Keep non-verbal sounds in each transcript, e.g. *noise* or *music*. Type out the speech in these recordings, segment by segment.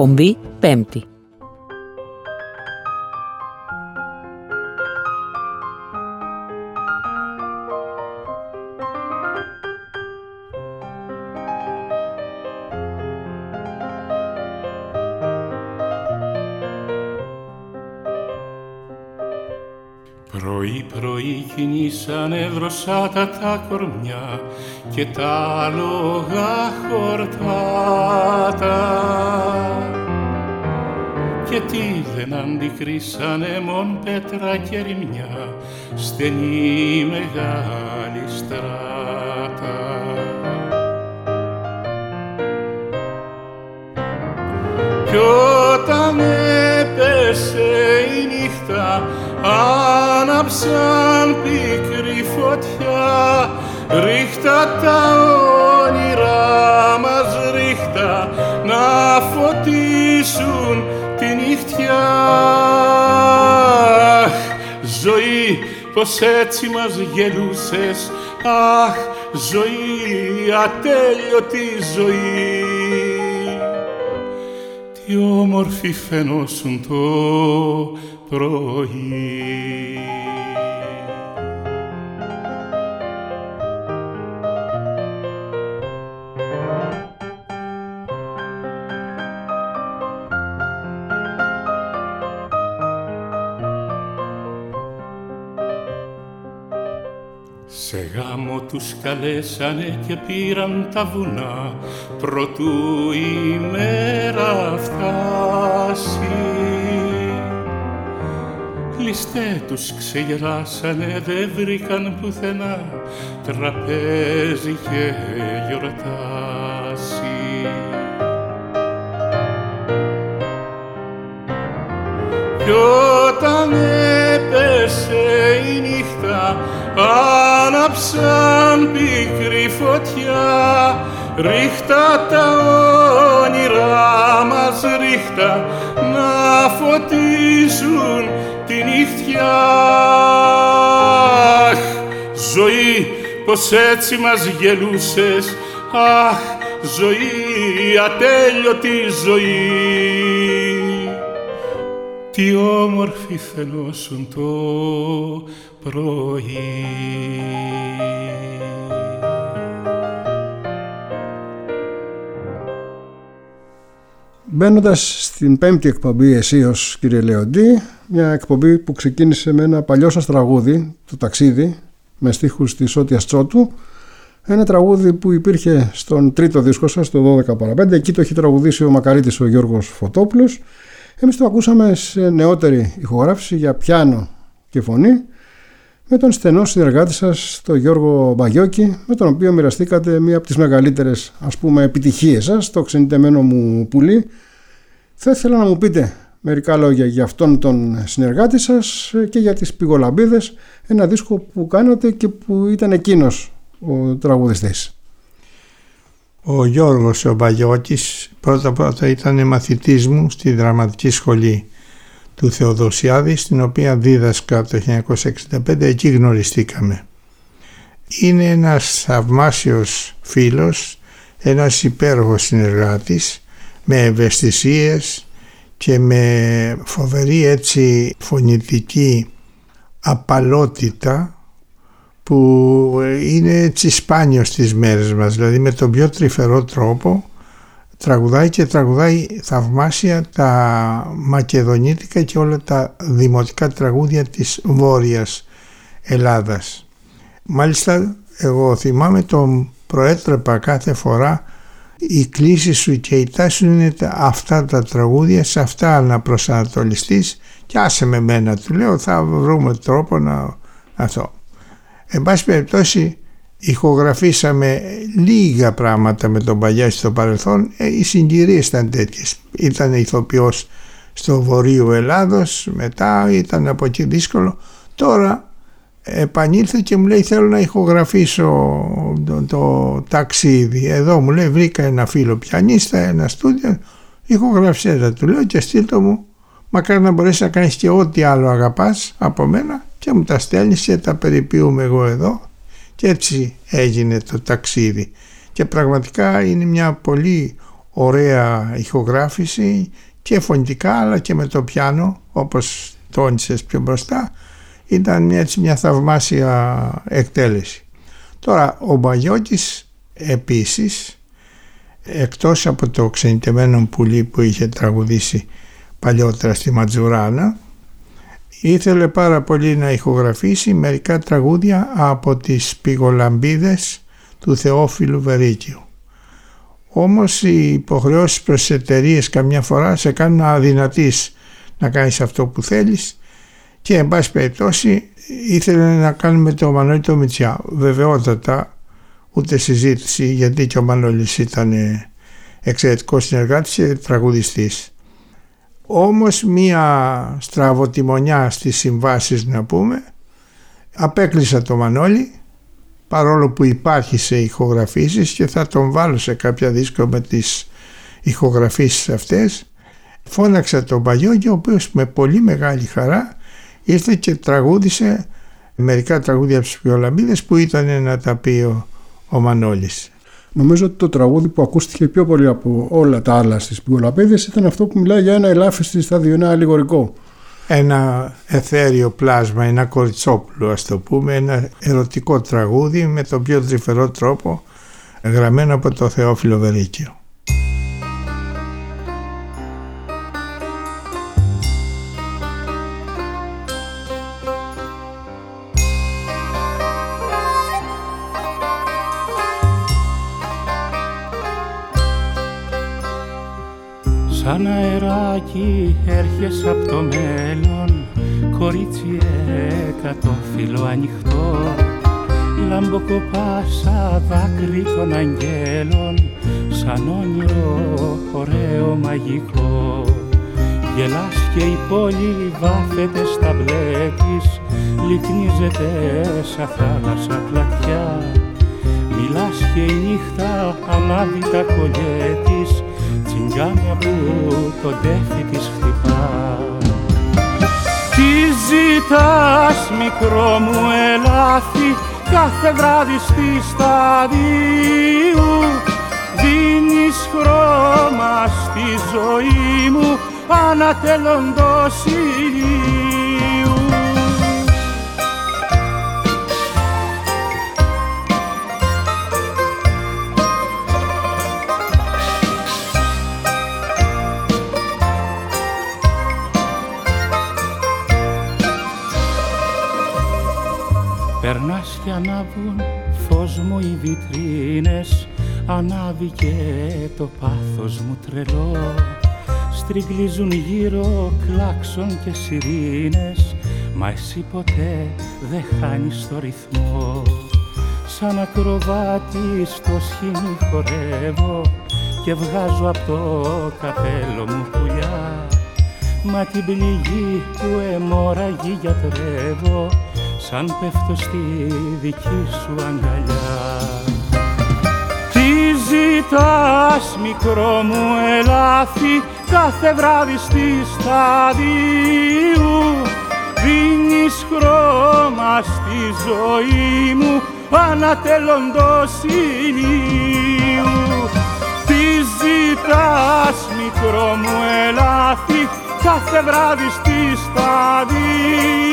Εκπομπή Πέμπτη. Πρωί-πρωί κινήσανε βροσάτα τα κορμιά και τα άλογα χορτάτα και τι δεν αντικρίσανε μον πέτρα και ρημιά στενή μεγάλη άναψαν πικρή φωτιά. Ρίχτα τα όνειρά μας ρίχτα να φωτίσουν τη νύχτια. Ζωή πως έτσι μας γελούσες. Αχ ζωή ατέλειωτη ζωή. Τι όμορφη φαινόσουν το πρωί. Τους καλέσανε και πήραν τα βουνά. Προτού η μέρα φτάσει. Κλειστέ τους ξεγελάσανε, δεν βρήκαν πουθενά. Τραπέζι και γιορτάσει. Κι όταν έπεσε η νύχτα, άναψαν πικρή φωτιά, ρίχτα τα όνειρά μας ρίχτα να φωτίσουν τη νύχτια. Αχ, ζωή, πως έτσι μας γελούσες, αχ, ζωή, ατέλειωτη ζωή. Τι όμορφη φαινόσουν το πρωί. Μπαίνοντας στην πέμπτη εκπομπή Εσίω, κύριε Λεοντή, μια εκπομπή που ξεκίνησε με ένα παλιό σας τραγούδι, το ταξίδι, με στίχους της Ότιας Τσότου, ένα τραγούδι που υπήρχε στον τρίτο δίσκο σας, το 12 παρα 5, εκεί το έχει τραγουδήσει ο Μακαρίτης ο Γιώργος Φωτόπουλος. Εμείς το ακούσαμε σε νεότερη ηχογράφηση για πιάνο και φωνή, με τον στενό συνεργάτη σας, τον Γιώργο Μπαγιώκη, με τον οποίο μοιραστήκατε μία από τις μεγαλύτερες ας πούμε επιτυχίες σας, το ξενιτεμένο μου πουλί. Θα ήθελα να μου πείτε μερικά λόγια για αυτόν τον συνεργάτη σας και για τις πηγολαμπίδες, ένα δίσκο που κάνατε και που ήταν εκείνος ο τραγουδιστής. Ο Γιώργος ο Μπαγιώκης πρώτα πρώτα ήταν μαθητής μου στη δραματική σχολή του Θεοδοσιάδη στην οποία δίδασκα το 1965 εκεί γνωριστήκαμε. Είναι ένας θαυμάσιος φίλος, ένας υπέροχος συνεργάτης με ευαισθησίες και με φοβερή έτσι φωνητική απαλότητα που είναι έτσι σπάνιος στις μέρες μας, δηλαδή με τον πιο τρυφερό τρόπο τραγουδάει και τραγουδάει θαυμάσια τα μακεδονίτικα και όλα τα δημοτικά τραγούδια της Βόρειας Ελλάδας. Μάλιστα εγώ θυμάμαι τον προέτρεπα κάθε φορά η κλίση σου και η τάση σου είναι αυτά τα τραγούδια, σε αυτά να προσανατολιστείς και άσε με μένα του λέω θα βρούμε τρόπο να αυτό. Εν πάση περιπτώσει ηχογραφήσαμε λίγα πράγματα με τον Παγιά στο παρελθόν, ε, οι συγκυρίες ήταν τέτοιες. Ήταν ηθοποιός στο βορείο Ελλάδος, μετά ήταν από εκεί δύσκολο. Τώρα επανήλθε και μου λέει θέλω να ηχογραφήσω το, το ταξίδι. Εδώ μου λέει βρήκα ένα φίλο πιανίστα, ένα στούντιο, ηχογραφησέ τα του λέω και στείλτο μου. Μακάρι να μπορέσει να κάνεις και ό,τι άλλο αγαπάς από μένα και μου τα στέλνεις και τα περιποιούμε εγώ εδώ και έτσι έγινε το ταξίδι και πραγματικά είναι μια πολύ ωραία ηχογράφηση και φωνητικά αλλά και με το πιάνο όπως τόνισες πιο μπροστά ήταν έτσι μια θαυμάσια εκτέλεση. Τώρα ο Μπαγιώτης επίσης εκτός από το ξενιτεμένο πουλί που είχε τραγουδήσει παλιότερα στη Ματζουράνα ήθελε πάρα πολύ να ηχογραφήσει μερικά τραγούδια από τις πηγολαμπίδες του Θεόφιλου Βερίκιου. Όμως οι υποχρεώσεις προς τις εταιρείες καμιά φορά σε κάνουν αδυνατής να κάνεις αυτό που θέλεις και εν πάση περιπτώσει ήθελε να κάνουμε το Μανώλη το Μητσιά. Βεβαιότατα ούτε συζήτηση γιατί και ο Μανώλης ήταν εξαιρετικός συνεργάτης και τραγουδιστής. Όμως μία στραβοτιμονιά στις συμβάσεις να πούμε απέκλεισα το Μανώλη παρόλο που υπάρχει σε ηχογραφήσεις και θα τον βάλω σε κάποια δίσκο με τις ηχογραφήσεις αυτές φώναξα τον Παγιώγη ο οποίος με πολύ μεγάλη χαρά ήρθε και τραγούδισε μερικά τραγούδια από τις που ήταν να τα πει ο, ο Μανώλης. Νομίζω ότι το τραγούδι που ακούστηκε πιο πολύ από όλα τα άλλα στις Πηγολαπέδες ήταν αυτό που μιλάει για ένα ελάφιστη στάδιο, ένα αλληγορικό. Ένα εθέριο πλάσμα, ένα κοριτσόπουλο ας το πούμε, ένα ερωτικό τραγούδι με τον πιο τρυφερό τρόπο γραμμένο από το Θεόφιλο Βερίκιο. Σαν αεράκι έρχεσαι από το μέλλον Κορίτσι φύλλο ανοιχτό. Λαμποκοπάσα δάκρυ των αγγέλων Σαν όνειρο ωραίο μαγικό. Γελάς και η πόλη βάφεται στα μπλε της Λυκνίζεται σαν θάλασσα πλατιά Μιλάς και η νύχτα ανάβει τα κολλιέ τσιγκάνα που το τέφι της χτυπά. Τι ζητάς μικρό μου ελάφι κάθε βράδυ στη σταδίου. Δίνεις χρώμα στη ζωή μου ανατελοντός ηλίου ανάβουν φως μου οι βιτρίνες Ανάβει και το πάθος μου τρελό. Στριγκλίζουν γύρω κλάξον και σιρήνες Μα εσύ ποτέ δεν χάνεις το ρυθμό. Σαν ακροβάτη στο σχήνι χορεύω Και βγάζω από το καπέλο μου πουλιά. Μα την πληγή που εμόραγη γιατρεύω σαν πέφτω στη δική σου αγκαλιά. Τι ζητάς μικρό μου ελάφι κάθε βράδυ στη σταδίου δίνεις χρώμα στη ζωή μου ανατελοντός ηλίου. Τι ζητάς μικρό μου ελάφι κάθε βράδυ στη σταδίου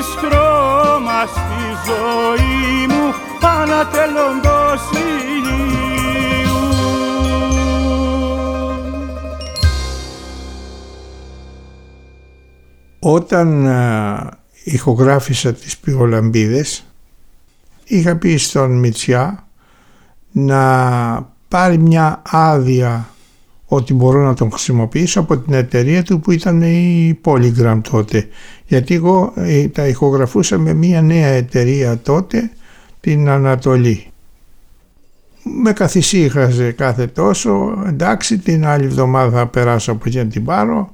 δίνεις χρώμα στη ζωή μου ανατελοντός ηλίου. Όταν α, ηχογράφησα τις πηγολαμπίδες είχα πει στον Μητσιά να πάρει μια άδεια ότι μπορώ να τον χρησιμοποιήσω από την εταιρεία του που ήταν η Polygram τότε. Γιατί εγώ ε, τα ηχογραφούσα με μια νέα εταιρεία τότε, την Ανατολή. Με καθησύχαζε κάθε τόσο, εντάξει την άλλη εβδομάδα θα περάσω από εκεί να την πάρω.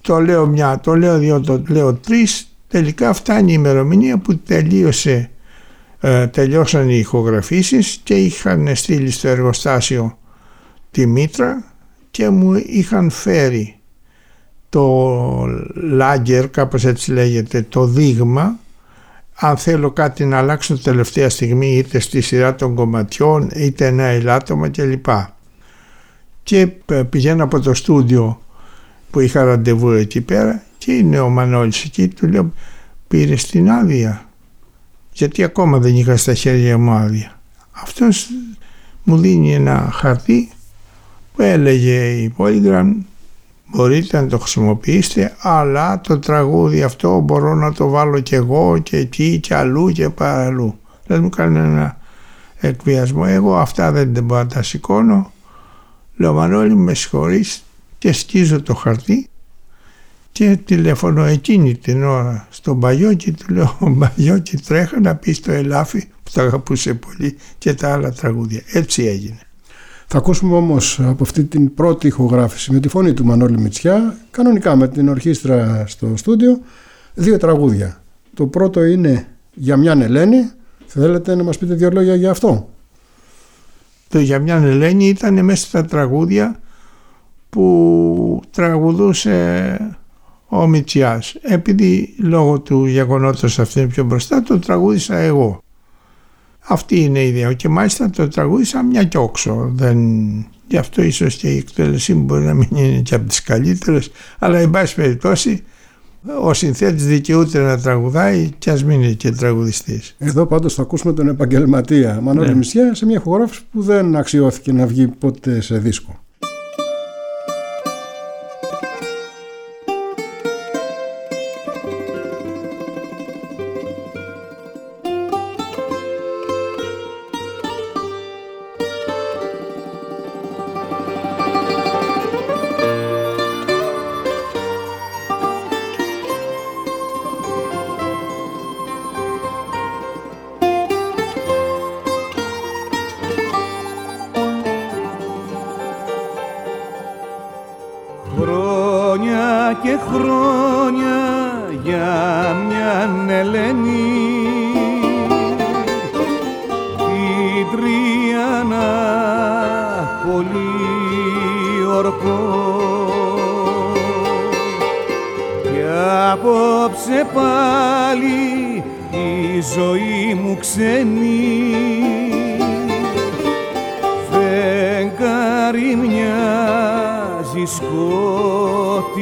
Το λέω μια, το λέω δύο, το λέω τρεις, τελικά φτάνει η ημερομηνία που τελείωσε, ε, τελειώσαν οι ηχογραφήσεις και είχαν στείλει στο εργοστάσιο τη μήτρα και μου είχαν φέρει το λάγκερ, κάπως έτσι λέγεται, το δείγμα αν θέλω κάτι να αλλάξω τελευταία στιγμή είτε στη σειρά των κομματιών είτε ένα ελάττωμα κλπ. Και πηγαίνω από το στούντιο που είχα ραντεβού εκεί πέρα και είναι ο Μανώλης εκεί του λέω πήρε την άδεια γιατί ακόμα δεν είχα στα χέρια μου άδεια. Αυτός μου δίνει ένα χαρτί που έλεγε η Polygram μπορείτε να το χρησιμοποιήσετε αλλά το τραγούδι αυτό μπορώ να το βάλω και εγώ και εκεί και αλλού και παραλλού. Δεν μου κάνει ένα εκβιασμό. Εγώ αυτά δεν μπορώ να τα σηκώνω. Λέω Μανώλη με συγχωρείς και σκίζω το χαρτί και τηλεφωνώ εκείνη την ώρα στον Μπαγιόκη του λέω Μπαγιόκη τρέχα να πει στο Ελάφι που το αγαπούσε πολύ και τα άλλα τραγούδια. Έτσι έγινε. Θα ακούσουμε όμως από αυτή την πρώτη ηχογράφηση με τη φωνή του Μανώλη Μητσιά, κανονικά με την ορχήστρα στο στούντιο, δύο τραγούδια. Το πρώτο είναι «Για μια Ελένη». Θέλετε να μας πείτε δύο λόγια για αυτό; Το «Για μια Ελένη» ήταν μέσα στα τραγούδια που τραγουδούσε ο Μητσιάς. Επειδή λόγω του γεγονότος αυτή είναι πιο μπροστά το τραγούδισα εγώ. Αυτή είναι η ιδέα και μάλιστα το τραγούδισα μια κι όξο. Δεν... Γι' αυτό ίσως και η εκτέλεσή μου μπορεί να μην είναι και από τις καλύτερες αλλά εν πάση περιπτώσει ο συνθέτης δικαιούται να τραγουδάει και ας μην είναι και τραγουδιστής. Εδώ πάντως θα ακούσουμε τον επαγγελματία Μανώλη ναι. Μισιά σε μια ηχογράφηση που δεν αξιώθηκε να βγει ποτέ σε δίσκο. και χρόνια για μια Ελένη. Την Τριανά πολύ ορκό. Και απόψε πάλι η ζωή μου ξένη. Φεγγάρι μοιάζει ζυσκό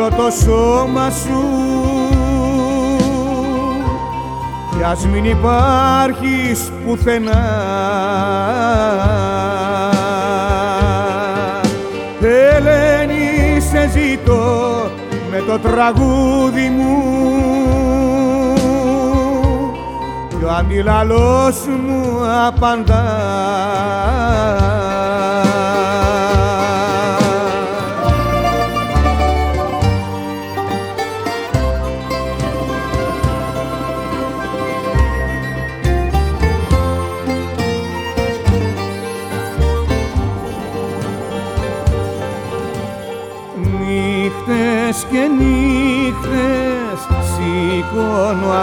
φίλω το σώμα σου. Κι ας μην υπάρχεις πουθενά. Ελένη σε ζητώ με το τραγούδι μου. Κι ο αντιλαλός μου απαντά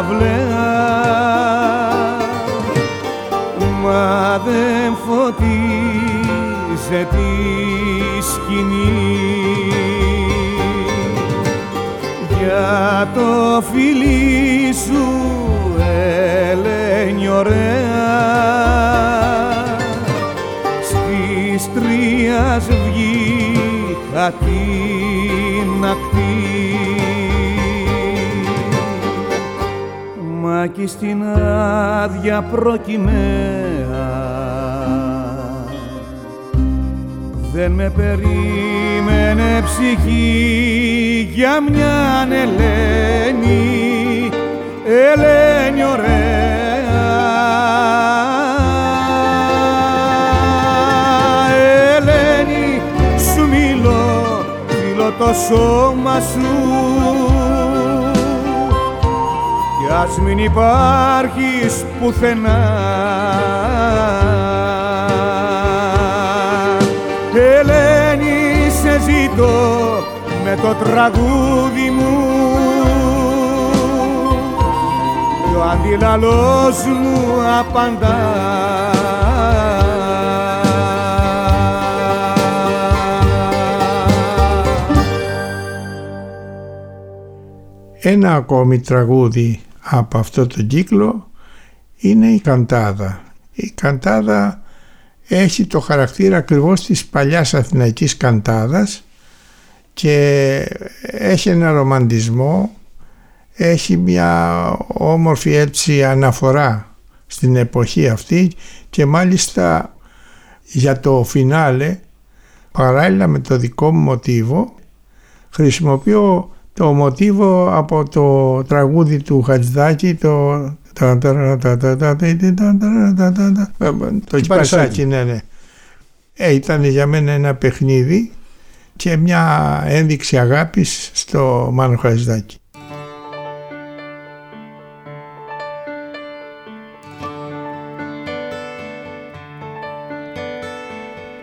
αυλαία μα δεν φωτίζεται τη σκηνή. Για το φιλί σου Ελένη ωραία. Στις τρίας βγήκα μα κι στην άδεια προκυμαία. Δεν με περίμενε ψυχή για μια Ελένη, Ελένη ωραία. Ελένη σου μιλώ, φιλώ το σώμα σου. κι ας μην υπάρχεις πουθενά. Ελένη σε ζητώ με το τραγούδι μου. Κι ο αντιλαλός μου απαντά. Ένα ακόμη τραγούδι από αυτό το κύκλο είναι η Καντάδα. Η Καντάδα έχει το χαρακτήρα ακριβώς της παλιάς αθηναϊκής καντάδας και έχει ένα ρομαντισμό, έχει μια όμορφη έτσι αναφορά στην εποχή αυτή και μάλιστα για το φινάλε παράλληλα με το δικό μου μοτίβο χρησιμοποιώ το μοτίβο από το τραγούδι του Χατζηδάκη το το κυπαρσάκι, ναι, ναι. Ε, ήταν για μένα ένα παιχνίδι και μια ένδειξη αγάπης στο Μάνο Χατζηδάκη.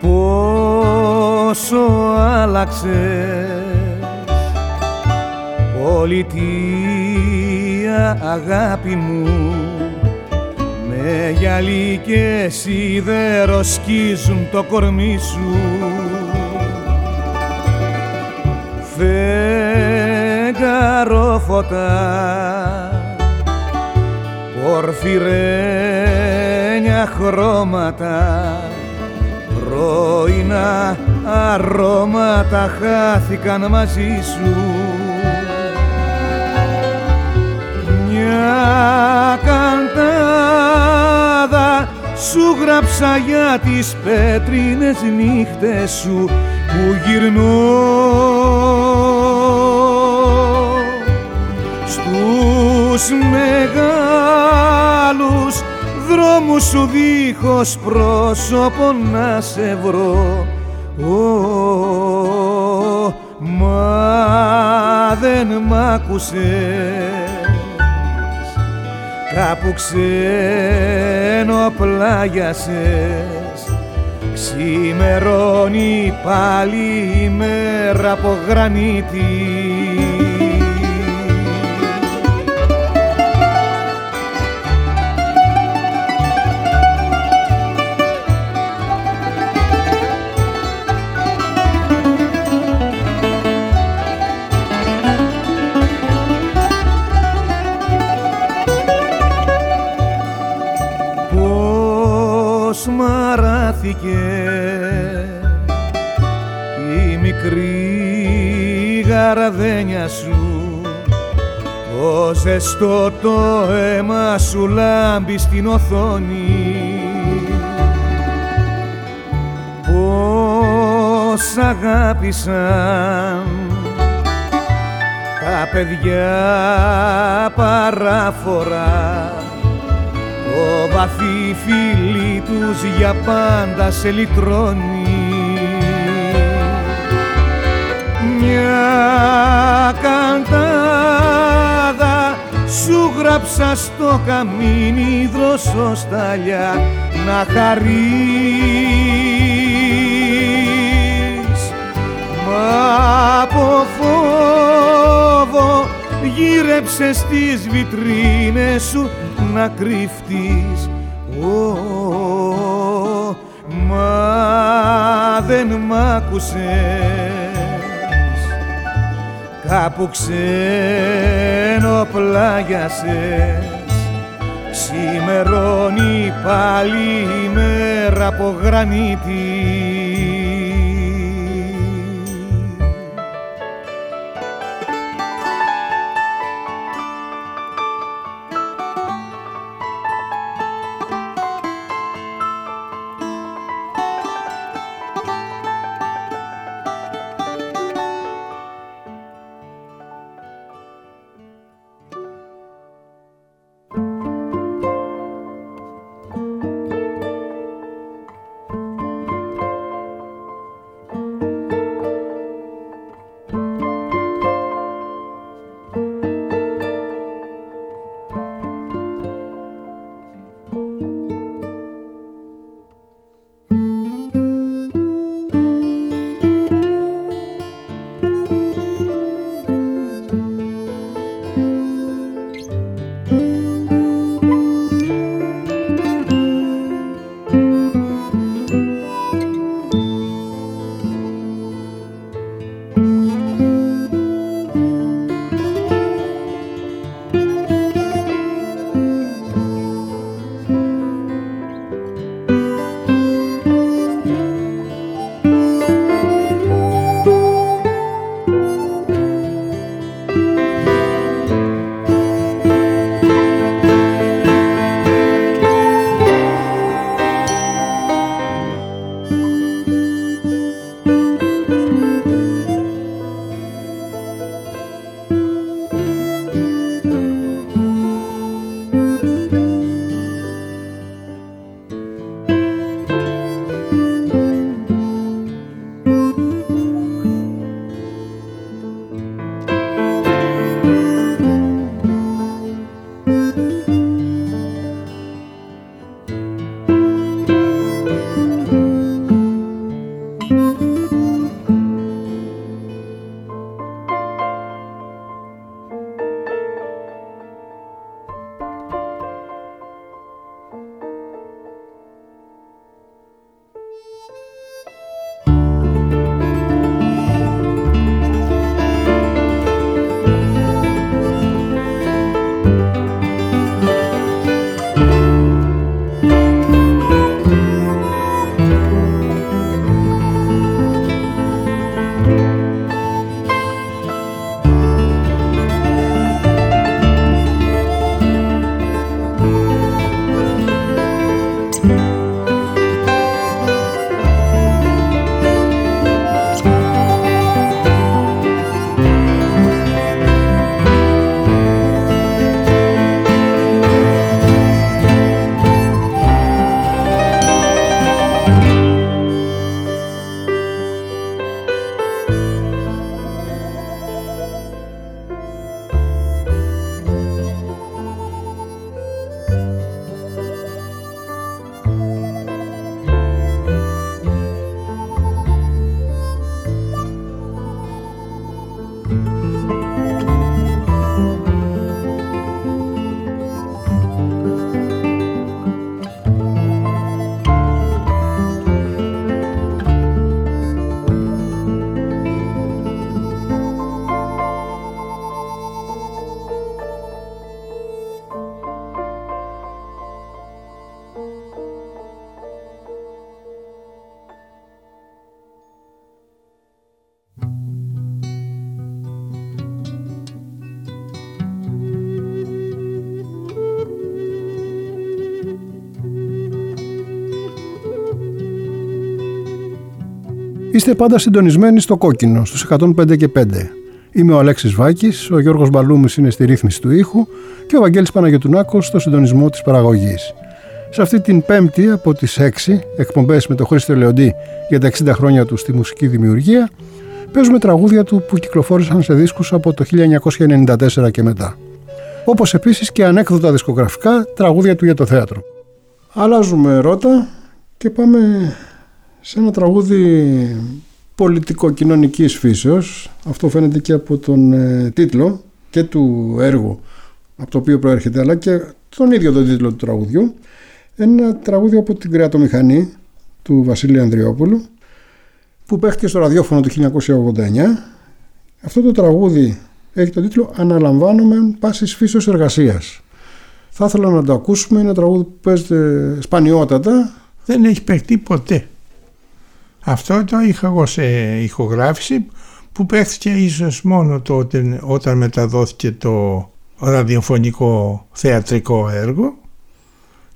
Πόσο άλλαξες πολιτεία αγάπη μου. Με γυαλί και σίδερο σκίζουν το κορμί σου. Φεγγαρόφωτα πορφυρένια χρώματα πρωινά αρώματα χάθηκαν μαζί σου μια καντάδα σου γράψα για τις πέτρινες νύχτες σου που γυρνώ. Στους μεγάλους δρόμους σου δίχως πρόσωπο να σε βρω. Μα δεν μ' άκουσες κάπου ξένο πλάγιασες ξημερώνει πάλι η μέρα από γρανίτη μαράθηκε η μικρή γαραδένια σου το ζεστό το αίμα σου λάμπει στην οθόνη. Πως αγάπησαν τα παιδιά παράφορα το βαθύ φίλι τους για πάντα σε λυτρώνει. Μια καντάδα σου γράψα στο καμίνι δροσοστάλια να χαρείς. Μα από φόβο γύρεψες στις βιτρίνες σου να κρυφτείς. Oh, μα δεν μ' άκουσες. Κάπου ξένο πλάγιασες. Σημερώνει πάλι η μέρα από γρανίτη Είστε πάντα συντονισμένοι στο κόκκινο, στους 105 και 5. Είμαι ο Αλέξης Βάκης, ο Γιώργος Μπαλούμης είναι στη ρύθμιση του ήχου και ο Βαγγέλης Παναγιωτουνάκος στο συντονισμό της παραγωγής. Σε αυτή την πέμπτη από τις 6 εκπομπές με τον Χρήστο Λεοντή για τα 60 χρόνια του στη μουσική δημιουργία, παίζουμε τραγούδια του που κυκλοφόρησαν σε δίσκους από το 1994 και μετά. Όπως επίσης και ανέκδοτα δισκογραφικά τραγούδια του για το θέατρο. Αλλάζουμε ρότα και πάμε σε ένα τραγούδι πολιτικο-κοινωνικής φύσεως. Αυτό φαίνεται και από τον ε, τίτλο και του έργου από το οποίο προέρχεται, αλλά και τον ίδιο τον τίτλο του τραγουδιού. Ένα τραγούδι από την κρεατομηχανή του Βασίλη Ανδριόπουλου που παίχτηκε στο ραδιόφωνο του 1989. Αυτό το τραγούδι έχει τον τίτλο «Αναλαμβάνομαι πάσης φύσεως εργασίας». Θα ήθελα να το ακούσουμε, είναι ένα τραγούδι που παίζεται σπανιότατα. Δεν έχει παιχτεί ποτέ. Αυτό το είχα εγώ σε ηχογράφηση που παίχθηκε ίσως μόνο τότε όταν μεταδόθηκε το ραδιοφωνικό θεατρικό έργο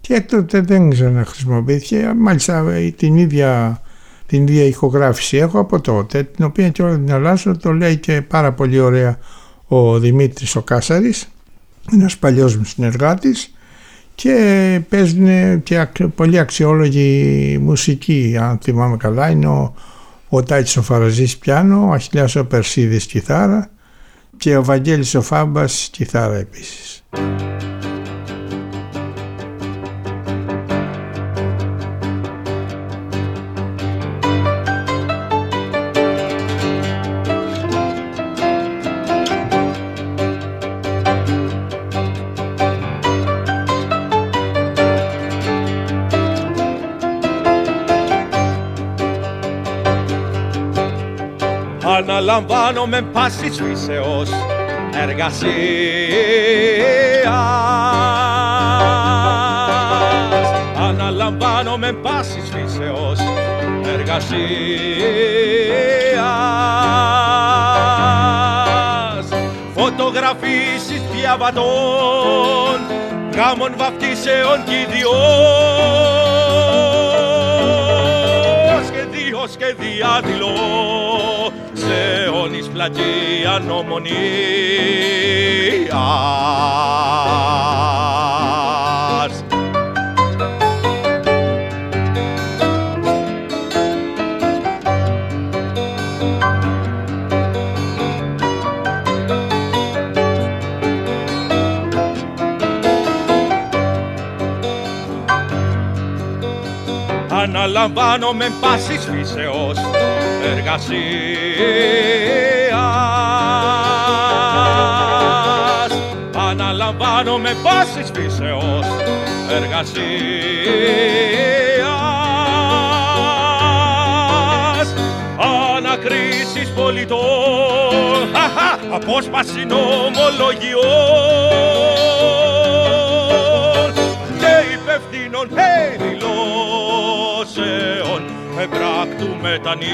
και έκτοτε δεν ξαναχρησιμοποιήθηκε. Μάλιστα την ίδια, την ίδια ηχογράφηση έχω από τότε, την οποία και όλα την αλλάζω, το λέει και πάρα πολύ ωραία ο Δημήτρης ο Κάσαρης, ένας παλιός μου συνεργάτης και παίζουν και πολύ αξιόλογη μουσική, αν θυμάμαι καλά, είναι ο, ο Τάιτς ο Φαραζής πιάνο, ο Αχιλιάς ο Περσίδης κιθάρα και ο Βαγγέλης ο Φάμπας κιθάρα επίσης. Αναλαμβάνω με πάσης φύσεως εργασίας. Αναλαμβάνω με πάσης φύσεως εργασίας. Φωτογραφίσεις διαβατών, γάμων βαφτίσεων και ιδιών και διάδηλο σε όλης πλατεία νομονίας. Αναλαμβάνω με πάσης φύσεως εργασίας. Αναλαμβάνω με πάσης φύσεως εργασίας. Ανακρίσεις πολιτών, απόσπαση νομολογιών και υπευθύνων δηλώσεων επράκτου μετανοίας.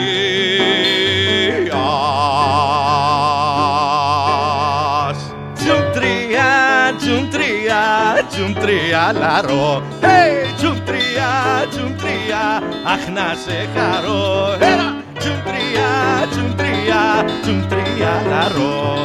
Τζουμτρία, τζουμτρία, τζουμτρία λαρό. Hey, τζουμτρία, τζουμτρία, αχ να σε χαρώ. Έλα, τζουμτρία, τζουμτρία, τζουμτρία λαρό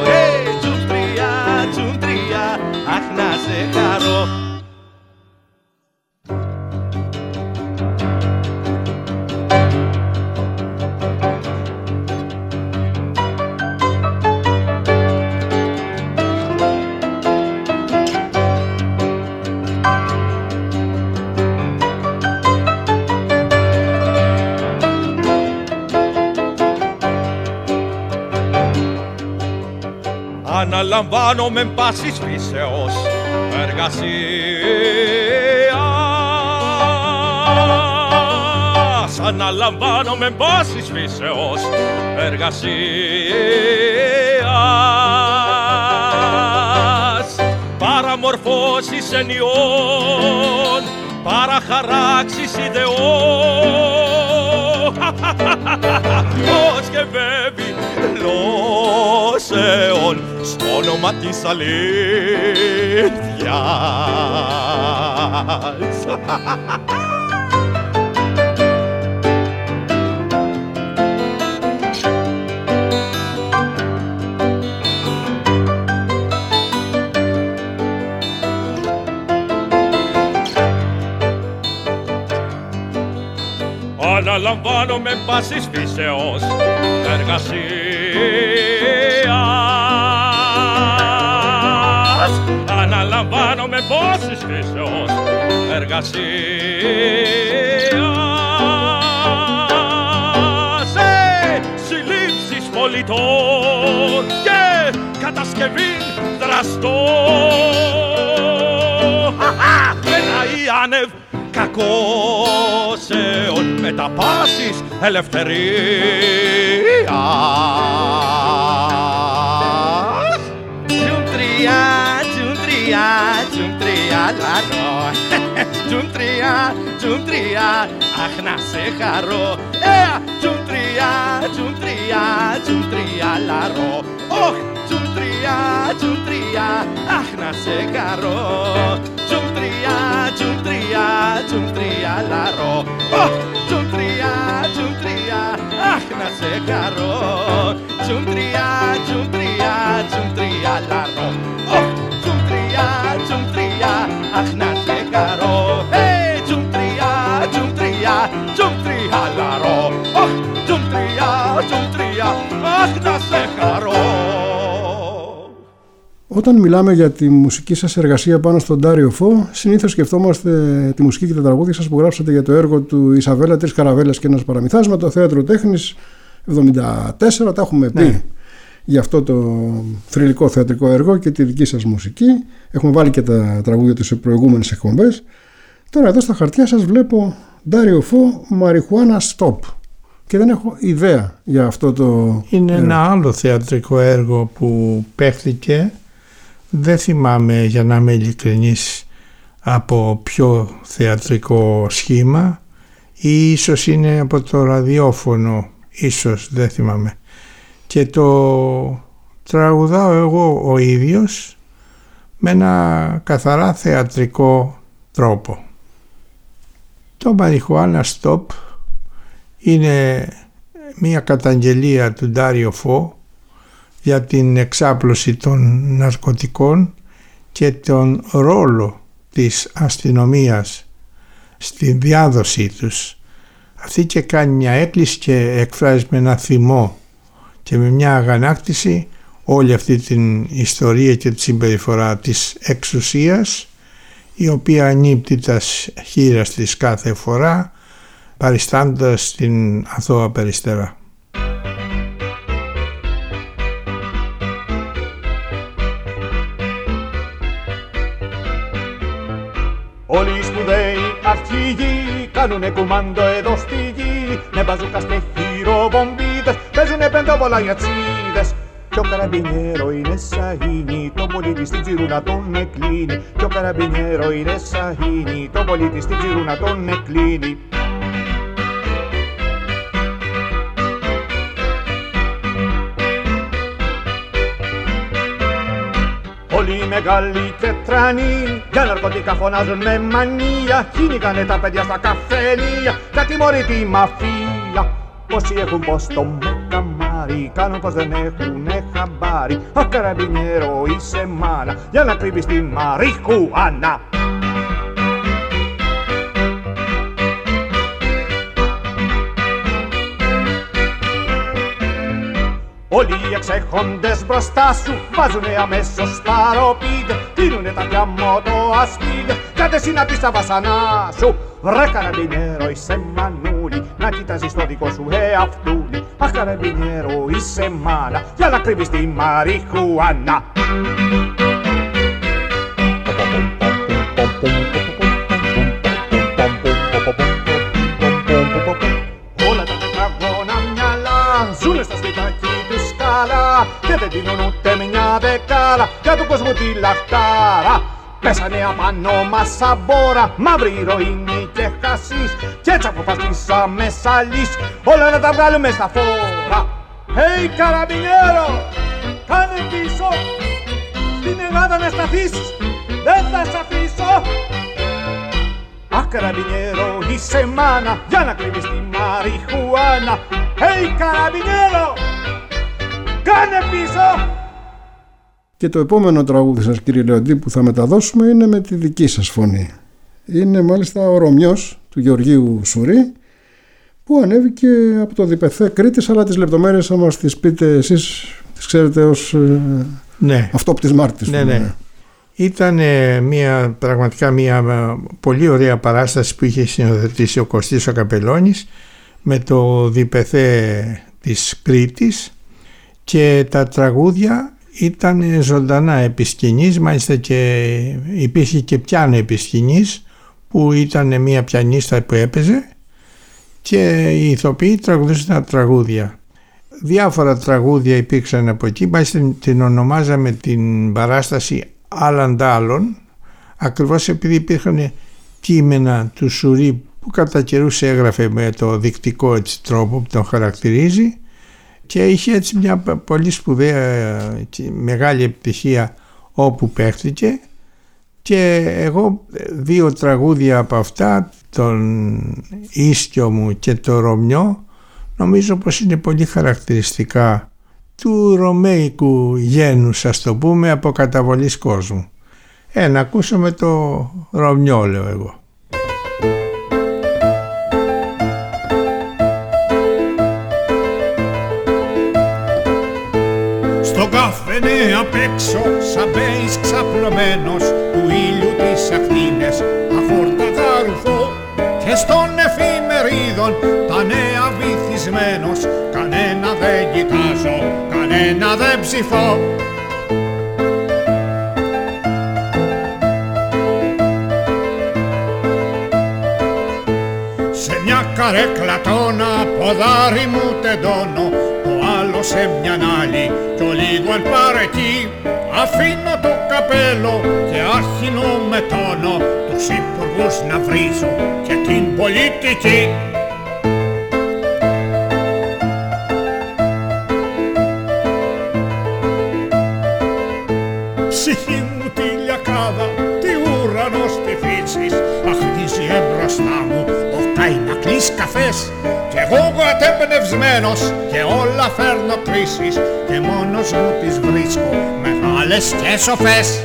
Hey, τζουμτρία, αναλαμβάνω με πάσης φύσεως εργασίας. Αναλαμβάνω με πάσης φύσεως εργασίας. Παραμορφώσεις ενιών, παραχαράξεις ιδεών. *laughs* Πώς και βέβη γλώσσεων στο όνομα της αλήθειας. Αναλαμβάνω με πάσης φύσεως εργασίας Αναλαμβάνω με πόσης φύσεως εργασίας Σε συλλήψεις πολιτών και κατασκευή δραστών Ένα ή άνευ κακόσεων μεταπάσεις ελευθερίας. Τζουμ τρία, τζουμ τρία, τζουμ τρία τριάλαρο Τζουν τρία, τζουν τρία, αχ να σε χαρώ. Ε, τζουν τρία, τζουν τρία, τζουν τριάλαρο Όχ, τζουν τρία, τζουν τρία, αχ να σε χαρώ. Τζουν τρία, τζουν τρία, τζουν τριάλαρο Όχ, τζουν τρία, τζουν τρία, αχ να σε χαρώ. Τζουν τρία, τζουν τρία, τζουν τριάλαρο Όχ, τζουν τρία, τζουν τρία, αχ να σε χαρώ. Hey, τζουν τρία, τζουν τρία, τζουν τριάλαρο Όχ, τζουν τρία, τζουν τρία, αχ να σε χαρώ. Όταν μιλάμε για τη μουσική σας εργασία πάνω στον Ντάριο Φω, συνήθως σκεφτόμαστε τη μουσική και τα τραγούδια σας που γράψατε για το έργο του Ισαβέλα Τρεις Καραβέλας και ένας παραμυθάς με το Θέατρο Τέχνης 74, τα έχουμε πει. Ναι. Για αυτό το θρηλυκό θεατρικό έργο και τη δική σας μουσική. Έχουμε βάλει και τα τραγούδια του σε προηγούμενες εκπομπές. Τώρα εδώ στα χαρτιά σας βλέπω Ντάριο Φω Μαριχουάνα Stop και δεν έχω ιδέα για αυτό το Είναι έργο. ένα άλλο θεατρικό έργο που παίχτηκε. Δεν θυμάμαι για να είμαι ειλικρινής από πιο θεατρικό σχήμα ή ίσως είναι από το ραδιόφωνο, ίσως δεν θυμάμαι. Και το τραγουδάω εγώ ο ίδιος με ένα καθαρά θεατρικό τρόπο. Το Marijuana Stop είναι μία καταγγελία του Ντάριο Φω για την εξάπλωση των ναρκωτικών και τον ρόλο της αστυνομίας στη διάδοσή τους. Αυτή και κάνει μια έκκληση και εκφράζει με ένα θυμό και με μια αγανάκτηση όλη αυτή την ιστορία και τη συμπεριφορά της εξουσίας η οποία ανήπτει τα χείρα της κάθε φορά παριστάντας την αθώα περιστερά. Όλοι οι σπουδαίοι αρχηγοί κάνουνε κουμάντο εδώ στη γη Με μπαζούκας και χειροβομπίδες παίζουνε πεντόβολα για τσίδες Κι ο καραμπινιέρο είναι σαγίνι, τον πολίτη στην τσιρούνα τον εκλίνει. Κι ο καραμπινιέρο είναι σαγίνι, τον πολίτη στην τσιρούνα τον εκλίνει. Όλοι οι μεγάλοι και τρανοί για ναρκωτικά φωνάζουν με μανία. Χύνικανε τα παιδιά στα καφενεία για τιμωρεί τη μαφία Πόσοι έχουν πως το μεκαμάρι κάνουν πως δεν έχουνε χαμπάρι. Ο καραμπινιέρο είσαι μάνα για να κρύβεις τη μαριχουάνα. Όλοι οι εξέχοντες μπροστά σου βάζουνε αμέσως παροπίδες Κλείνουνε τα πιαμότο ασπίδες Κάτε εσύ να πεις τα βασανά σου. Βρε καραμπινιέρο είσαι μανούλη. Να κοιτάζεις το δικό σου εαυτούλη Αχ καραμπινιέρο είσαι μάνα. Για να κρύβεις τη μαριχουάνα. Όλα τα τετραγώνα μυαλά ζουνε στα σπιτάκι τους καλά. Και δεν δίνουν ούτε μια δεκάρα για του κόσμου τη λαχτάρα. Πέσανε απάνω μας σαν μπόρα, μαύρη ηρωίνη και χασίς κι έτσι αποφασίσαμε σαλής όλα να τα βγάλουμε στα φόρα. Hey καραμπινιέρο, κάνε πίσω, στην Ελλάδα να σταθείς, δεν θα σ' αφήσω. Αχ, καραμπινιέρο, είσαι μάνα για να κρύβεις τη μαριχουάνα. Hey, καραμπινιέρο, κάνε πίσω. Και το επόμενο τραγούδι σας κύριε Λεοντή που θα μεταδώσουμε είναι με τη δική σας φωνή. Είναι μάλιστα ο Ρωμιός του Γεωργίου Σουρή που ανέβηκε από το διπεθέ Κρήτης αλλά τις λεπτομέρειες θα μας τις πείτε εσείς τις ξέρετε ως ε, Ναι. αυτόπτης Μάρτης. Ναι, πούμε. ναι. Ήταν ε, μια, πραγματικά μια ε, πολύ ωραία παράσταση που είχε συνοδετήσει ο Κωστής ο Καπελώνης με το διπεθέ της Κρήτης και τα τραγούδια ήταν ζωντανά επισκηνής μάλιστα και υπήρχε και πιάνο επισκηνής που ήταν μια πιανίστα που έπαιζε και οι ηθοποιοί τραγουδούσαν τα τραγούδια. Διάφορα τραγούδια υπήρξαν από εκεί, μάλιστα την ονομάζαμε την παράσταση άλλαν άλλων, ακριβώς επειδή υπήρχαν κείμενα του Σουρί που κατά καιρούς έγραφε με το δεικτικό έτσι τρόπο που τον χαρακτηρίζει και είχε έτσι μια πολύ σπουδαία και μεγάλη επιτυχία όπου παίχτηκε και εγώ δύο τραγούδια από αυτά τον Ίσκιο μου και το Ρωμιό νομίζω πως είναι πολύ χαρακτηριστικά του ρωμαϊκού γένους ας το πούμε από καταβολής κόσμου. Ε, να ακούσουμε το Ρωμιό λέω εγώ. Έξω σαν μπέις ξαπλωμένος του ήλιου τις ακτίνες αχόρτα ρουφό και στον εφημερίδων τα νέα βυθισμένος. Κανένα δεν κοιτάζω, κανένα δεν ψηφώ. Σε μια καρέκλα τόνα ποδάρι μου τεντώνω το άλλο σε μια άλλη κι ο λίγο εν παρεκεί αφήνω το καπέλο και άρχινω με τόνο τους υπουργούς να βρίζω και την πολιτική κατεμπνευσμένος και όλα φέρνω κρίσεις Και μόνος μου τις βρίσκω μεγάλες και σοφές.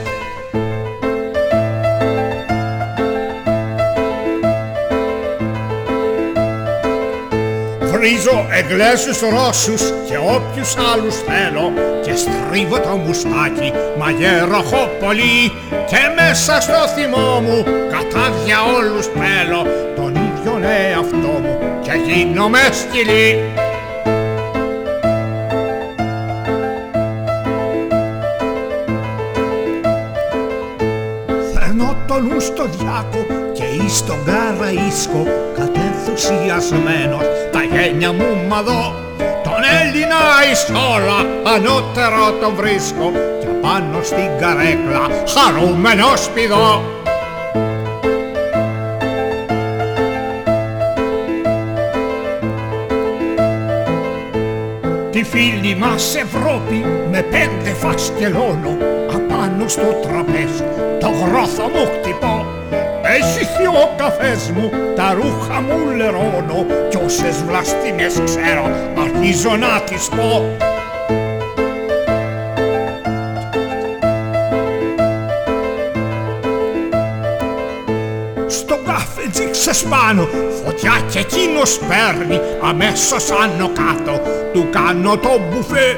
Βρίζω εγγλέζους Ρώσους και όποιους άλλους θέλω και στρίβω το μουστάκι μαγέρο έχω πολύ. Και μέσα στο θυμό μου κατά όλους πέλω τον ίδιο εαυτό μου και γίνομαι σκυλή. Φέρνω το νου στο διάκο και εις τον καραΐσκο κατενθουσιασμένος. Τα γένια μου μαδώ τον Έλληνα εις όλα ανώτερο τον βρίσκω. Και πάνω στην καρέκλα χαρούμενος πηδώ Τη φίλη μας Ευρώπη με πέντε φασκελώνω απάνω στο τραπέζι. Το γρόθο μου χτυπώ έχει θείο καφές μου, τα ρούχα μου λερώνω κι όσες βλαστήμες ξέρω αρχίζω να τις πω Στον καφετζί ξεσπάνω, φωτιά κι εκείνος παίρνει αμέσως άνω κάτω. Του κάνω το μπουφέ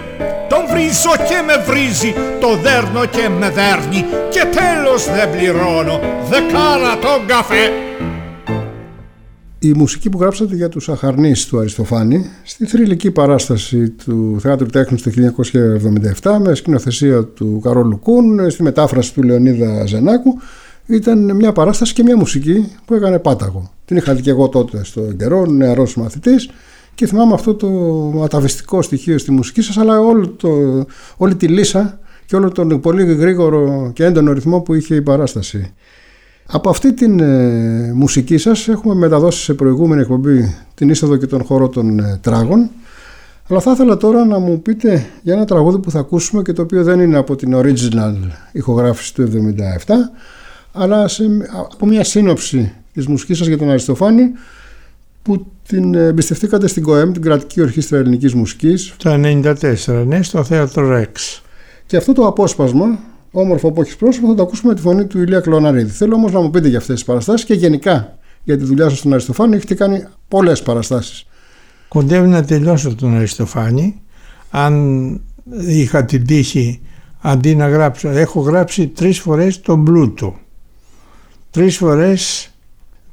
τον βρίζω και με βρίζει, το δέρνω και με δέρνει και τέλος δεν πληρώνω. Δεκάρα τον καφέ. Η μουσική που γράψατε για τους αχαρνείς του Αριστοφάνη στη θρηλυκή παράσταση του Θεάτρου Τέχνης το 1977 με σκηνοθεσία του Καρόλου Κούν στη μετάφραση του Λεωνίδα Ζενάκου ήταν μια παράσταση και μια μουσική που έκανε πάταγο. Την είχα δει και εγώ τότε στον καιρό, νεαρός μαθητής και θυμάμαι αυτό το αταβιστικό στοιχείο στη μουσική σας αλλά όλο το, όλη τη λύσα και όλο τον πολύ γρήγορο και έντονο ρυθμό που είχε η παράσταση. Από αυτή την ε, μουσική σας έχουμε μεταδώσει σε προηγούμενη εκπομπή την είσοδο και τον χώρο των ε, τράγων αλλά θα ήθελα τώρα να μου πείτε για ένα τραγούδι που θα ακούσουμε και το οποίο δεν είναι από την original ηχογράφηση του 1977 αλλά σε, από μια σύνοψη της μουσικής σας για τον Αριστοφάνη που την εμπιστευτήκατε στην ΚΟΕΜ, την Κρατική Ορχήστρα Ελληνικής Μουσικής. Το 1994, ναι, στο Θέατρο Ρεξ. Και αυτό το απόσπασμα, όμορφο που έχεις πρόσωπο, θα το ακούσουμε με τη φωνή του Ηλία Κλωναρίδη. Θέλω όμως να μου πείτε για αυτές τις παραστάσεις και γενικά για τη δουλειά σας στον Αριστοφάνη. Έχετε κάνει πολλές παραστάσεις. Κοντεύει να τελειώσω τον Αριστοφάνη. Αν είχα την τύχη αντί να γράψω, έχω γράψει τρεις φορές τον Πλούτο. Τρεις φορές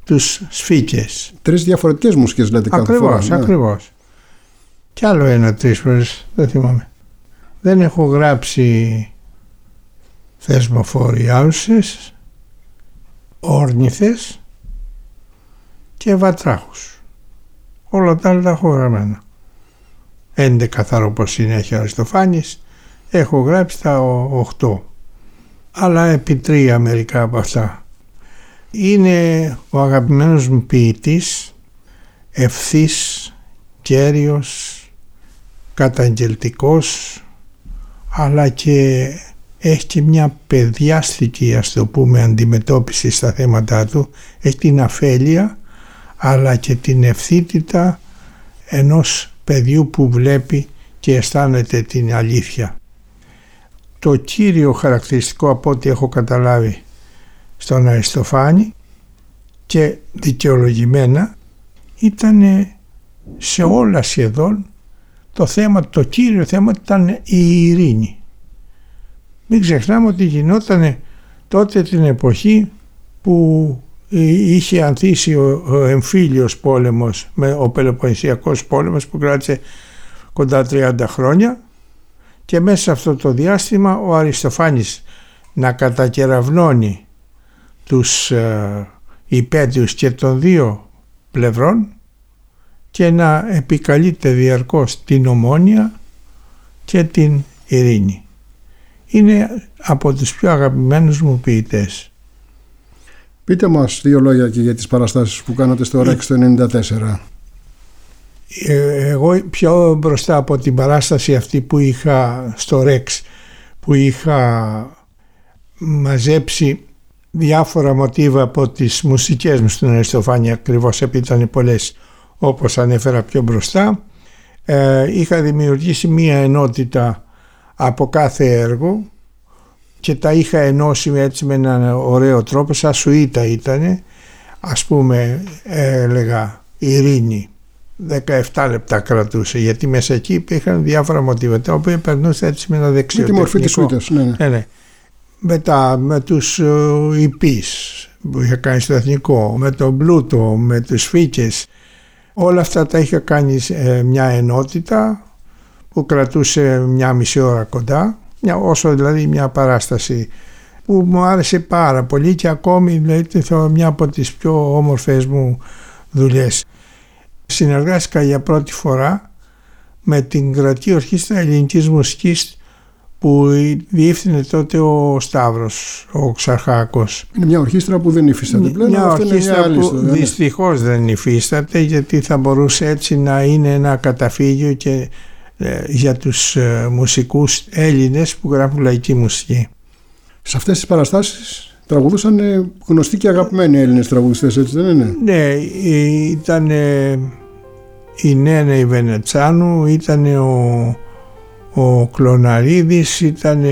τους σφίκες. Τρεις διαφορετικές μουσικές λέτε κάθε Ακριβώς, φορά. ναι. ακριβώς. Κι άλλο ένα τρεις φορές, δεν θυμάμαι. Δεν έχω γράψει θεσμοφόροι άουσες, όρνηθες και βατράχους. Όλα τα άλλα τα έχω γραμμένα. Έντε καθαρό πως είναι έχει ο Αριστοφάνης, έχω γράψει τα 8. αλλά επί τρία μερικά από αυτά. Είναι ο αγαπημένος μου ποιητής, ευθύς, κέριος, καταγγελτικός, αλλά και έχει και μια παιδιάστικη ας το πούμε αντιμετώπιση στα θέματα του έχει την αφέλεια αλλά και την ευθύτητα ενός παιδιού που βλέπει και αισθάνεται την αλήθεια. Το κύριο χαρακτηριστικό από ό,τι έχω καταλάβει στον Αριστοφάνη και δικαιολογημένα ήταν σε όλα σχεδόν το θέμα, το κύριο θέμα ήταν η ειρήνη. Μην ξεχνάμε ότι γινόταν τότε την εποχή που είχε ανθίσει ο εμφύλιος πόλεμος, με ο Πελοποννησιακός πόλεμος που κράτησε κοντά 30 χρόνια και μέσα σε αυτό το διάστημα ο Αριστοφάνης να κατακεραυνώνει τους ε, υπέτειους και των δύο πλευρών και να επικαλείται διαρκώς την ομόνια και την ειρήνη είναι από τους πιο αγαπημένους μου ποιητές. Πείτε μας δύο λόγια και για τις παραστάσεις που κάνατε στο ΡΕΚ το 1994. Ε, εγώ πιο μπροστά από την παράσταση αυτή που είχα στο ΡΕΚΣ που είχα μαζέψει διάφορα μοτίβα από τις μουσικές μου στην Αριστοφάνη ακριβώς επειδή ήταν πολλές όπως ανέφερα πιο μπροστά ε, είχα δημιουργήσει μία ενότητα από κάθε έργο και τα είχα ενώσει έτσι με έναν ωραίο τρόπο σαν σουίτα ήταν ας πούμε έλεγα ειρήνη 17 λεπτά κρατούσε γιατί μέσα εκεί υπήρχαν διάφορα μοτίβα τα οποία περνούσε έτσι με ένα δεξιό με τη μορφή της σουίτας ναι, ναι. ναι, ναι. Μετά με τους υπείς που είχα κάνει στο εθνικό με τον πλούτο, με τους φύκες όλα αυτά τα είχα κάνει μια ενότητα που κρατούσε μια μισή ώρα κοντά, μια, όσο δηλαδή μια παράσταση που μου άρεσε πάρα πολύ και ακόμη δηλαδή θεωρώ μια από τις πιο όμορφες μου δουλειές. Συνεργάστηκα για πρώτη φορά με την κρατή ορχήστρα ελληνικής μουσικής που διεύθυνε τότε ο Σταύρος, ο Ξαρχάκος. Είναι μια ορχήστρα που δεν υφίσταται πλέον. Μια ορχήστρα που ιστορία, ναι. δυστυχώς δεν υφίσταται γιατί θα μπορούσε έτσι να είναι ένα καταφύγιο και ε, για τους ε, μουσικούς Έλληνες που γράφουν λαϊκή μουσική. Σε αυτές τις παραστάσεις τραγουδούσαν γνωστοί και αγαπημένοι Έλληνες τραγουδιστές έτσι δεν είναι; Ναι, ήταν η Νένα η Βενετσάνου, ήταν ο, ο Κλωναρίδης, ήταν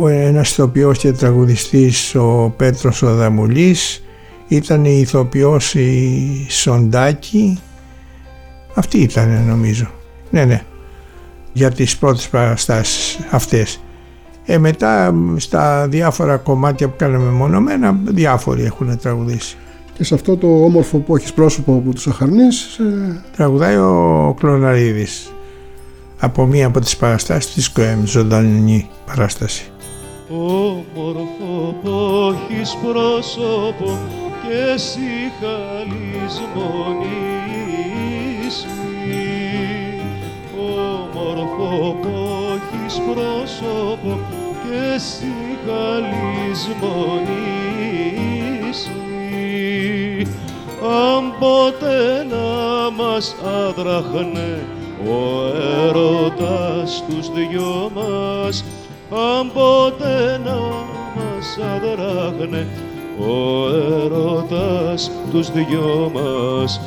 ο ένας ηθοποιός και τραγουδιστής ο Πέτρος ο Δαμουλής, ήταν η ηθοποιός η Σοντάκη, αυτή ήταν νομίζω. Ναι, ναι. Για τις πρώτες παραστάσεις αυτές. Ε, μετά στα διάφορα κομμάτια που κάναμε μονομένα, διάφοροι έχουν τραγουδήσει. Και σε αυτό το όμορφο που έχεις πρόσωπο από τους Αχαρνείς... Ε... Τραγουδάει ο Κλωναρίδης από μία από τις παραστάσεις της ΚΟΕΜ, ζωντανή παράσταση. Όμορφο που έχεις πρόσωπο και εσύ όμορφο έχεις πρόσωπο και εσύ καλής μονής αν ποτέ να μας άδραχνε ο έρωτας τους δυο μας αν ποτέ να μας άδραχνε ο έρωτας τους δυο μας.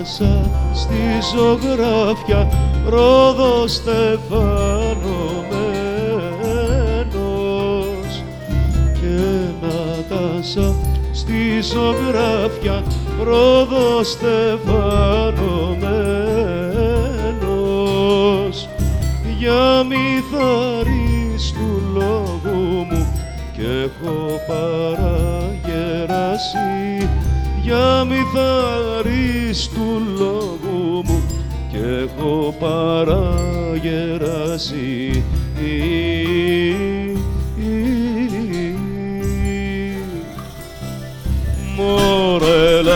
Μέσα στη ζωγράφια ρόδο στεφανωμένος να τάσα στη ζωγράφια ρόδο στεφανωμένος για μυθαρής του λόγου μου και έχω παραγεράσει. Για μυθαρής του λόγου μου και έχω παραγεράσει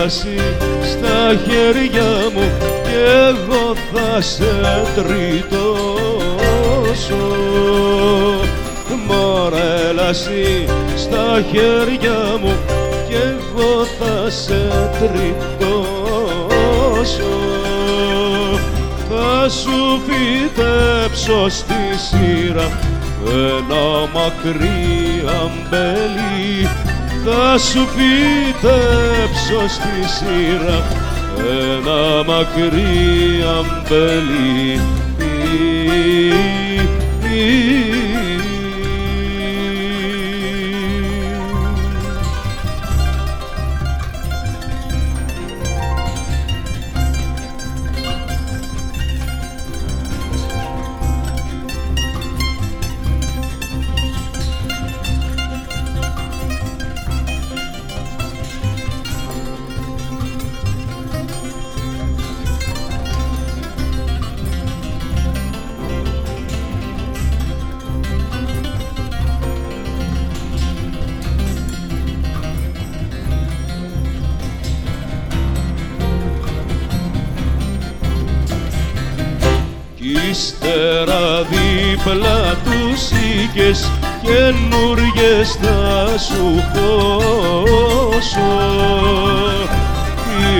Μωρέλαση στα χέρια μου και κι εγώ θα σε τριτώσω. Μωρέ λασί στα χέρια μου κι εγώ θα σε τριτώσω. Θα σου φυτέψω στη σειρά ένα μακρύ αμπέλι θα σου φυτέψω στη σειρά ένα μακρύ αμπέλι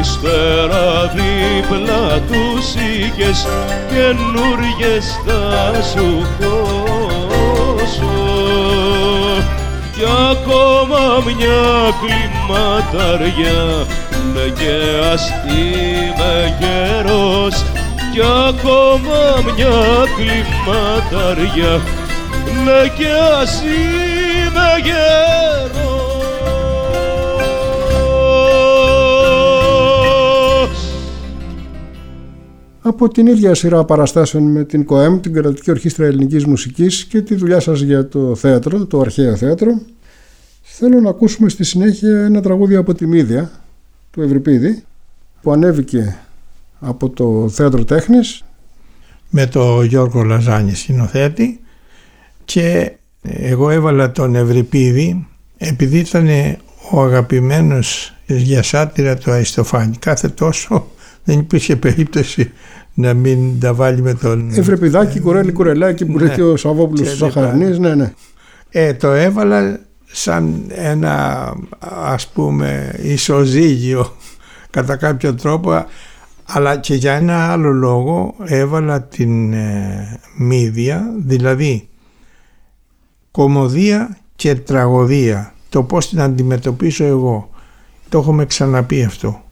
ύστερα δίπλα τους είχες καινούριες θα σου χώσω κι ακόμα μια κλιματαριά ναι και ας είμαι γερός. Κι ακόμα μια κλιματαριά ναι κι ας είμαι γέρος Από την ίδια σειρά παραστάσεων με την ΚΟΕΜ, την Κρατική Ορχήστρα Ελληνικής Μουσικής και τη δουλειά σας για το θέατρο, το αρχαίο θέατρο, θέλω να ακούσουμε στη συνέχεια ένα τραγούδι από τη Μύδια του Ευρυπίδη που ανέβηκε από το Θέατρο Τέχνης με το Γιώργο Λαζάνη σκηνοθέτη και εγώ έβαλα τον Ευρυπίδη επειδή ήταν ο αγαπημένος για σάτυρα του Αριστοφάνη. Κάθε τόσο δεν υπήρχε περίπτωση να μην τα βάλει με τον... Ευρυπηδάκι, κουρέλι, κουρελάκι που Ναι. λέει και ο Σαββόπουλος Και του Σαχαρνής, ναι, ναι. Ε, το έβαλα σαν ένα ας πούμε ισοζύγιο κατά κάποιο τρόπο αλλά και για ένα άλλο λόγο έβαλα την ε, μύδια δηλαδή κομμωδία και τραγωδία. Το πώς την αντιμετωπίσω εγώ. Το έχουμε ξαναπεί αυτό.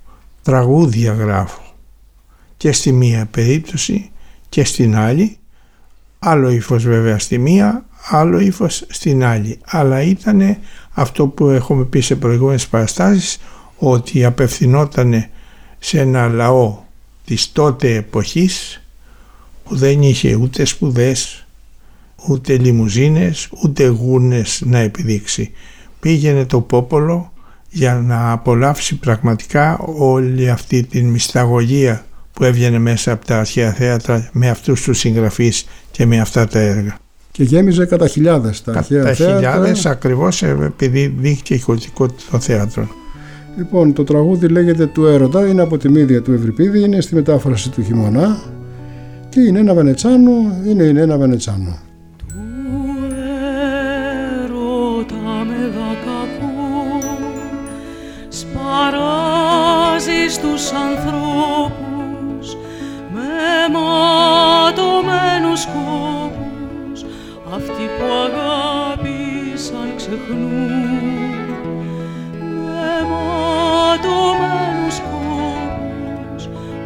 Τραγούδια γράφω και στη μία περίπτωση και στην άλλη. Άλλο ύφος βέβαια στη μία άλλο ύφος στην άλλη. Αλλά ήταν αυτό που έχουμε πει σε προηγούμενες παραστάσεις ότι απευθυνόταν σε ένα λαό της τότε εποχής που δεν είχε ούτε σπουδές ούτε λιμουζίνες ούτε γούνες να επιδείξει. Πήγαινε το πόπολο για να απολαύσει πραγματικά όλη αυτή την μυσταγωγία που έβγαινε μέσα από τα αρχαία θέατρα με αυτούς τους συγγραφείς και με αυτά τα έργα. Και γέμιζε κατά χιλιάδες τα αρχαία Τα θέατρα. χιλιάδες ακριβώς ε, επειδή δείχτηκε η χωρητικότητα των θέατρων. Λοιπόν, το τραγούδι λέγεται του έρωτα, είναι από τη μύδια του Ευρυπίδη, είναι στη μετάφραση του χειμωνά και είναι ένα Βενετσάνο, είναι, είναι ένα Βενετσάνο. έρωτα μεγακακό σπαράζει στους ανθρώπους με ματωμένους σκόπους αυτοί που αγάπησαν ξεχνούν. Με ματωμένους σκόπους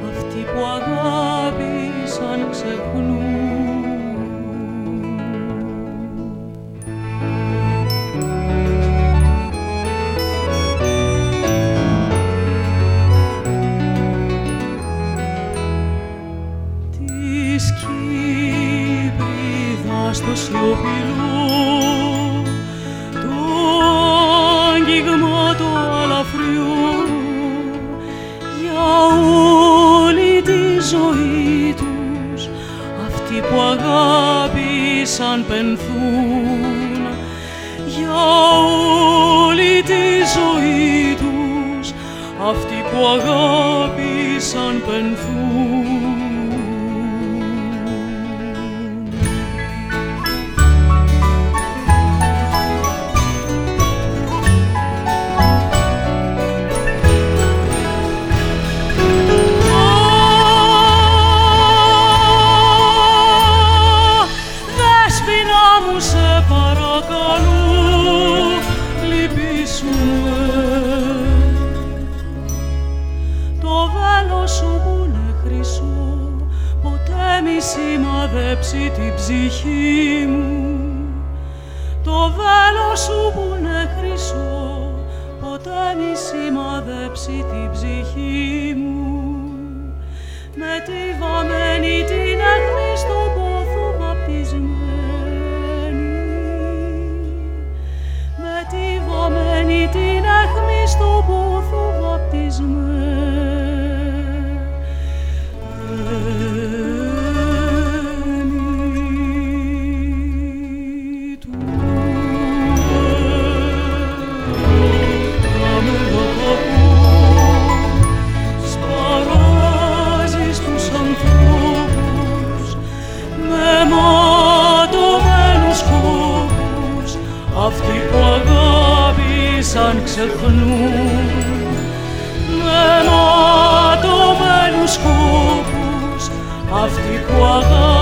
αυτοί που αγάπησαν ξεχνούν Κύπριδας το σιωπηλό το άγγιγμα το αλαφριό για όλη τη ζωή τους αυτοί που αγάπησαν πενθούν για όλη τη ζωή τους αυτοί που αγάπησαν πενθούν σημαδέψει την ψυχή μου. Το βέλος σου που είναι χρυσό ποτέ μη σημαδέψει την ψυχή μου. Με τη βαμμένη την αιχμή στον πόθο βαπτισμένη. Με τη βαμμένη την αιχμή στον πόθο βαπτισμένη σκόπους αυτοί που αγάπησαν πενθούν